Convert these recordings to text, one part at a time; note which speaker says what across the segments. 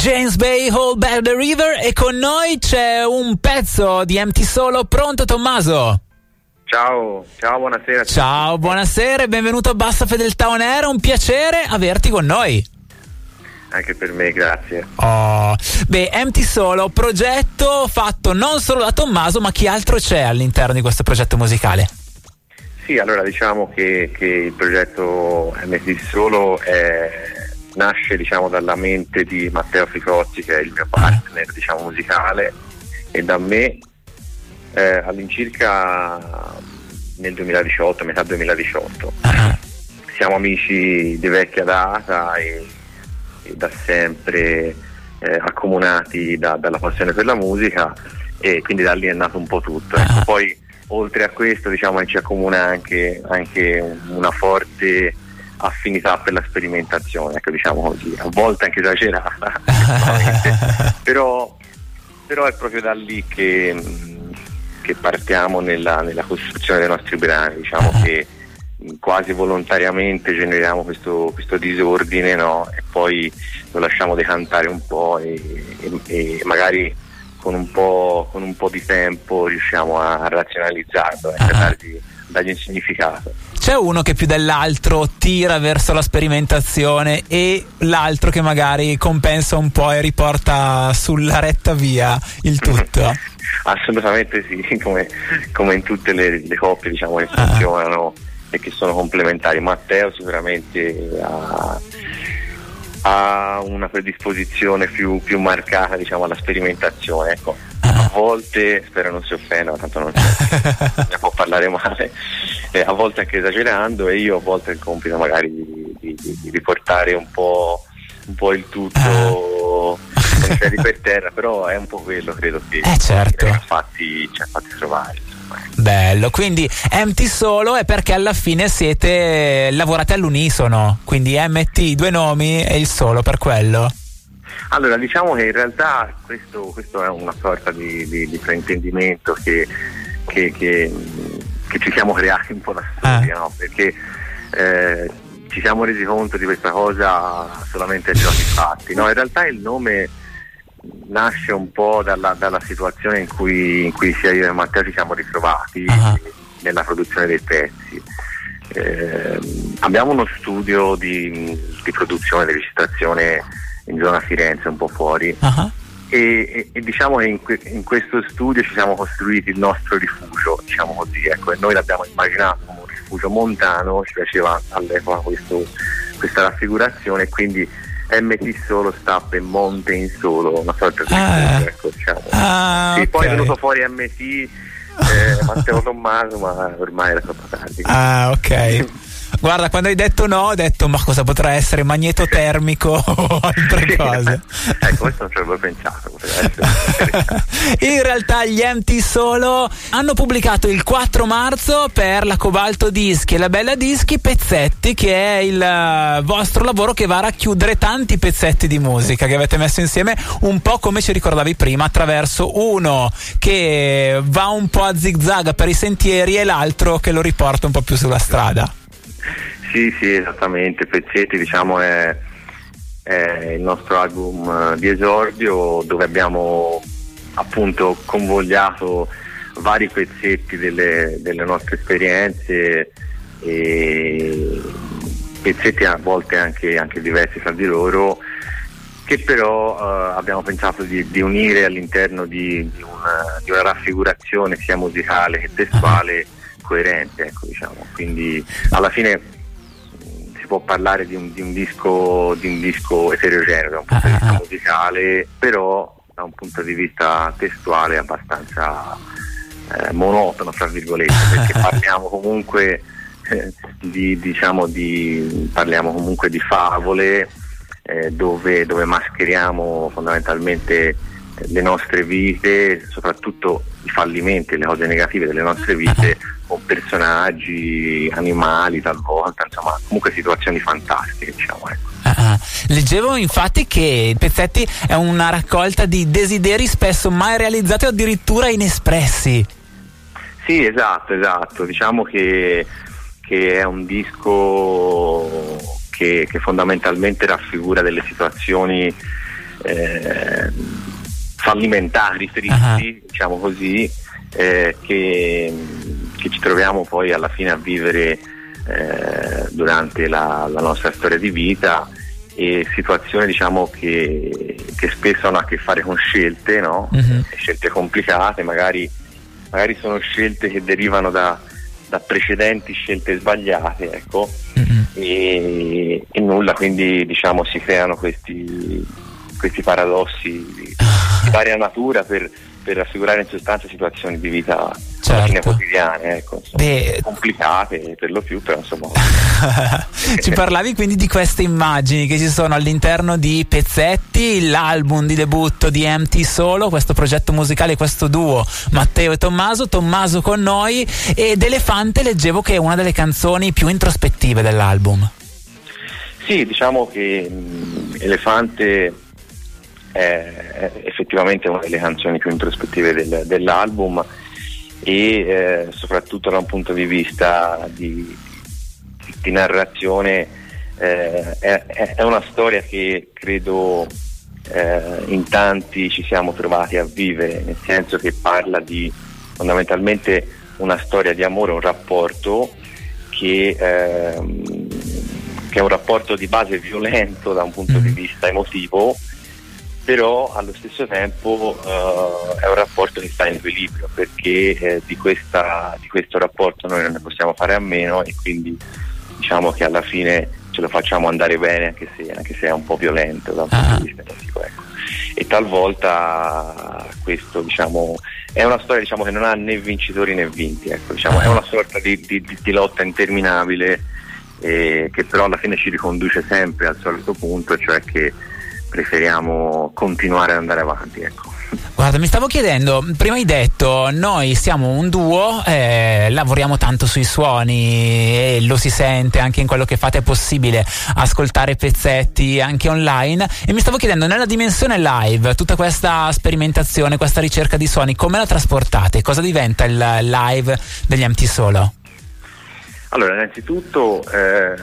Speaker 1: James Bay, Hold Back the River e con noi c'è un pezzo di MT Solo. Pronto Tommaso?
Speaker 2: Ciao, ciao, buonasera.
Speaker 1: Ciao, buonasera e benvenuto a Bassa Fedeltà On Air, un piacere averti con noi.
Speaker 2: Anche per me, grazie.
Speaker 1: Oh, beh, MT Solo, progetto fatto non solo da Tommaso, ma chi altro c'è all'interno di questo progetto musicale?
Speaker 2: Sì, allora diciamo che, che il progetto MT Solo è nasce diciamo, dalla mente di Matteo Ficozzi che è il mio partner diciamo, musicale e da me eh, all'incirca nel 2018, metà 2018. Siamo amici di vecchia data e, e da sempre eh, accomunati da, dalla passione per la musica e quindi da lì è nato un po' tutto. Ecco, poi oltre a questo diciamo, ci accomuna anche, anche una forte affinità per la sperimentazione, ecco, diciamo così, a volte anche esagerata, però, però, è proprio da lì che, che partiamo nella, nella, costruzione dei nostri brani, diciamo che quasi volontariamente generiamo questo, questo disordine no? e poi lo lasciamo decantare un po' e, e, e magari con un, con un, po', di tempo riusciamo a razionalizzarlo e a dargli, dargli un significato
Speaker 1: c'è uno che più dell'altro tira verso la sperimentazione e l'altro che magari compensa un po' e riporta sulla retta via il tutto.
Speaker 2: Assolutamente sì, come, come in tutte le, le coppie diciamo, che ah. funzionano e che sono complementari. Matteo sicuramente ha, ha una predisposizione più, più marcata diciamo, alla sperimentazione. Ecco. A volte, spero non si offenda, tanto non ne può parlare male, eh, a volte anche esagerando e io a volte il compito magari di, di, di riportare un po', un po', il tutto ah. per terra, però è un po' quello credo che
Speaker 1: eh, certo.
Speaker 2: ci ha fatti, ci ha fatti trovare.
Speaker 1: Bello, quindi MT solo è perché alla fine siete lavorate all'unisono, quindi MT due nomi e il solo per quello.
Speaker 2: Allora, diciamo che in realtà questo, questo è una sorta di, di, di fraintendimento che, che, che, che, ci siamo creati un po' da soli, ah. no? perché eh, ci siamo resi conto di questa cosa solamente ai giorni fatti. No? In realtà il nome nasce un po' dalla, dalla situazione in cui, in cui, sia io e Matteo ci siamo ritrovati uh-huh. nella produzione dei pezzi. Eh, abbiamo uno studio di, di produzione, di registrazione in zona Firenze, un po' fuori. Uh-huh. E, e, e, diciamo che in, que- in, questo studio ci siamo costruiti il nostro rifugio, diciamo così, ecco, e noi l'abbiamo immaginato come un rifugio montano, ci piaceva all'epoca questo, questa raffigurazione, quindi MT solo sta per Monte in solo, una sorta di ah, rifugio, ecco, diciamo. Ah, sì, okay. Poi è venuto fuori MT eh, Matteo Tommaso, ma ormai era troppo tardi.
Speaker 1: Ah, ok. Guarda, quando hai detto no, ho detto ma cosa potrà essere magnetotermico o altre cose.
Speaker 2: ecco, questo non ci avevo pensato.
Speaker 1: In realtà gli MT Solo hanno pubblicato il 4 marzo per la Cobalto Dischi e la Bella Dischi Pezzetti, che è il eh, vostro lavoro che va a racchiudere tanti pezzetti di musica che avete messo insieme, un po' come ci ricordavi prima, attraverso uno che va un po' a zigzag per i sentieri e l'altro che lo riporta un po' più sulla strada.
Speaker 2: Sì, sì, esattamente. Pezzetti diciamo è, è il nostro album eh, di esordio dove abbiamo appunto convogliato vari pezzetti delle, delle nostre esperienze e pezzetti a volte anche, anche diversi fra di loro che però uh, abbiamo pensato di, di, unire all'interno di, di, una, di, una, raffigurazione sia musicale che testuale coerente, ecco, diciamo. quindi alla fine può parlare di un, di un, disco, di un disco eterogeneo da un punto di vista ah, ah. musicale, però da un punto di vista testuale abbastanza eh, monotono, fra virgolette, perché parliamo comunque, eh, di, diciamo di, parliamo comunque di favole eh, dove, dove mascheriamo fondamentalmente le nostre vite, soprattutto i fallimenti, le cose negative delle nostre vite personaggi, animali talvolta, insomma, comunque situazioni fantastiche, diciamo. Ecco.
Speaker 1: Uh-huh. Leggevo infatti che Pezzetti è una raccolta di desideri spesso mai realizzati o addirittura inespressi.
Speaker 2: Sì, esatto, esatto. Diciamo che, che è un disco che, che, fondamentalmente raffigura delle situazioni eh, fallimentari, tristi, uh-huh. diciamo così, eh, che, che, ci troviamo poi alla fine a vivere eh, durante la, la, nostra storia di vita e situazioni diciamo che, che, spesso hanno a che fare con scelte, no? uh-huh. scelte complicate, magari, magari, sono scelte che derivano da, da precedenti scelte sbagliate, ecco, uh-huh. e, e, nulla, quindi diciamo si creano questi, questi paradossi di, di varia natura per, per assicurare in sostanza situazioni di vita certo. quotidiane, ecco, insomma, complicate per lo più, però insomma.
Speaker 1: ci parlavi quindi di queste immagini che ci sono all'interno di Pezzetti, l'album di debutto di MT Solo, questo progetto musicale, questo duo Matteo e Tommaso, Tommaso con noi ed Elefante leggevo che è una delle canzoni più introspettive dell'album.
Speaker 2: Sì, diciamo che mh, Elefante è effettivamente una delle canzoni più introspettive del, dell'album e eh, soprattutto da un punto di vista di, di narrazione eh, è, è, una storia che credo eh, in tanti ci siamo trovati a vivere, nel senso che parla di fondamentalmente una storia di amore, un rapporto che, ehm, che è un rapporto di base violento da un punto di mm. vista emotivo però allo stesso tempo uh, è un rapporto che sta in equilibrio perché eh, di, questa, di, questo rapporto noi non ne possiamo fare a meno e quindi diciamo che alla fine ce lo facciamo andare bene anche se, anche se è un po' violento da un punto di vista etico. Ecco. E talvolta questo diciamo, è una storia diciamo, che non ha né vincitori né vinti, ecco, diciamo, è una sorta di, di, di lotta interminabile eh, che però alla fine ci riconduce sempre al solito punto, cioè che preferiamo continuare ad andare avanti. Ecco.
Speaker 1: Guarda, mi stavo chiedendo, prima hai detto, noi siamo un duo, eh, lavoriamo tanto sui suoni e lo si sente anche in quello che fate, è possibile ascoltare pezzetti anche online e mi stavo chiedendo, nella dimensione live, tutta questa sperimentazione, questa ricerca di suoni, come la trasportate? Cosa diventa il live degli MT Solo?
Speaker 2: Allora, innanzitutto eh,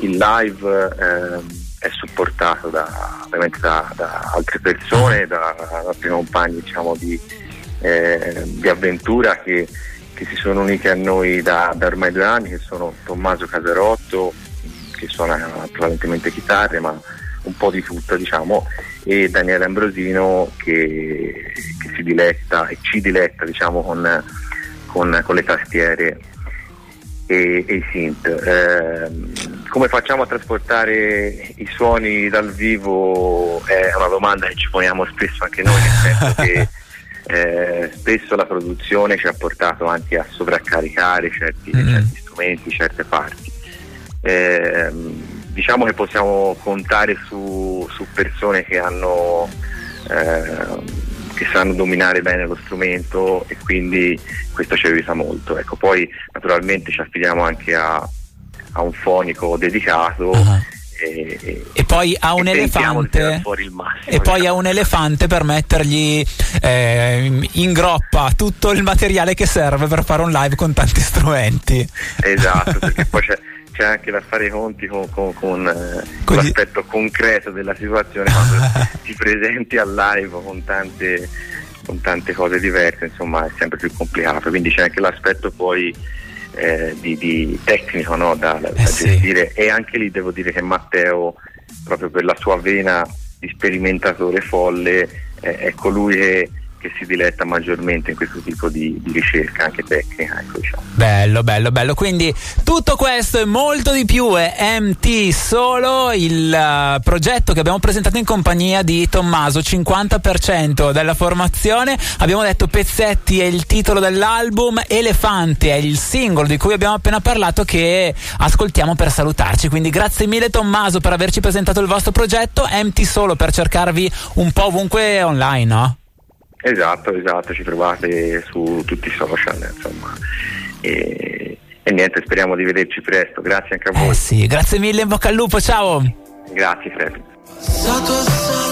Speaker 2: il live... Eh, è supportato da, da, da altre persone, da, da altri compagni diciamo, di, eh, di, avventura che, che, si sono uniti a noi da, da, ormai due anni, che sono Tommaso Casarotto, che suona prevalentemente chitarre, ma un po' di tutto diciamo, e Daniele Ambrosino che, che si diletta e ci diletta diciamo, con, con, con le tastiere e, e i synth. Eh, come facciamo a trasportare i suoni dal vivo è una domanda che ci poniamo spesso anche noi, nel senso che eh, spesso la produzione ci ha portato anche a sovraccaricare certi, mm-hmm. certi strumenti, certe parti. Eh, diciamo che possiamo contare su, su persone che hanno eh, che sanno dominare bene lo strumento e quindi questo ci aiuta molto. Ecco, poi naturalmente ci affidiamo anche a a un fonico dedicato. Uh-huh.
Speaker 1: E, e, poi ha un elefante massimo, e poi diciamo. ha un elefante per mettergli eh, in groppa tutto il materiale che serve per fare un live con tanti strumenti
Speaker 2: esatto perché poi c'è, c'è anche da fare i conti con, con, con, eh, con l'aspetto concreto della situazione quando ti presenti al live con tante, con tante cose diverse insomma è sempre più complicato quindi c'è anche l'aspetto poi eh, di, di, tecnico no? da, da, eh gestire sì. e anche lì devo dire che Matteo proprio per la sua vena di sperimentatore folle è colui che che si diletta maggiormente in questo tipo di, di ricerca anche tecnica. Ecco, diciamo.
Speaker 1: Bello, bello, bello. Quindi tutto questo e molto di più è MT Solo, il uh, progetto che abbiamo presentato in compagnia di Tommaso, 50% della formazione. Abbiamo detto Pezzetti è il titolo dell'album, Elefanti è il singolo di cui abbiamo appena parlato che ascoltiamo per salutarci. Quindi grazie mille Tommaso per averci presentato il vostro progetto, MT Solo per cercarvi un po' ovunque online, no?
Speaker 2: Esatto, esatto, ci trovate su tutti i social, insomma. E, e niente, speriamo di vederci presto. Grazie anche a voi.
Speaker 1: Eh sì, grazie mille, in bocca al lupo, ciao.
Speaker 2: Grazie Fred.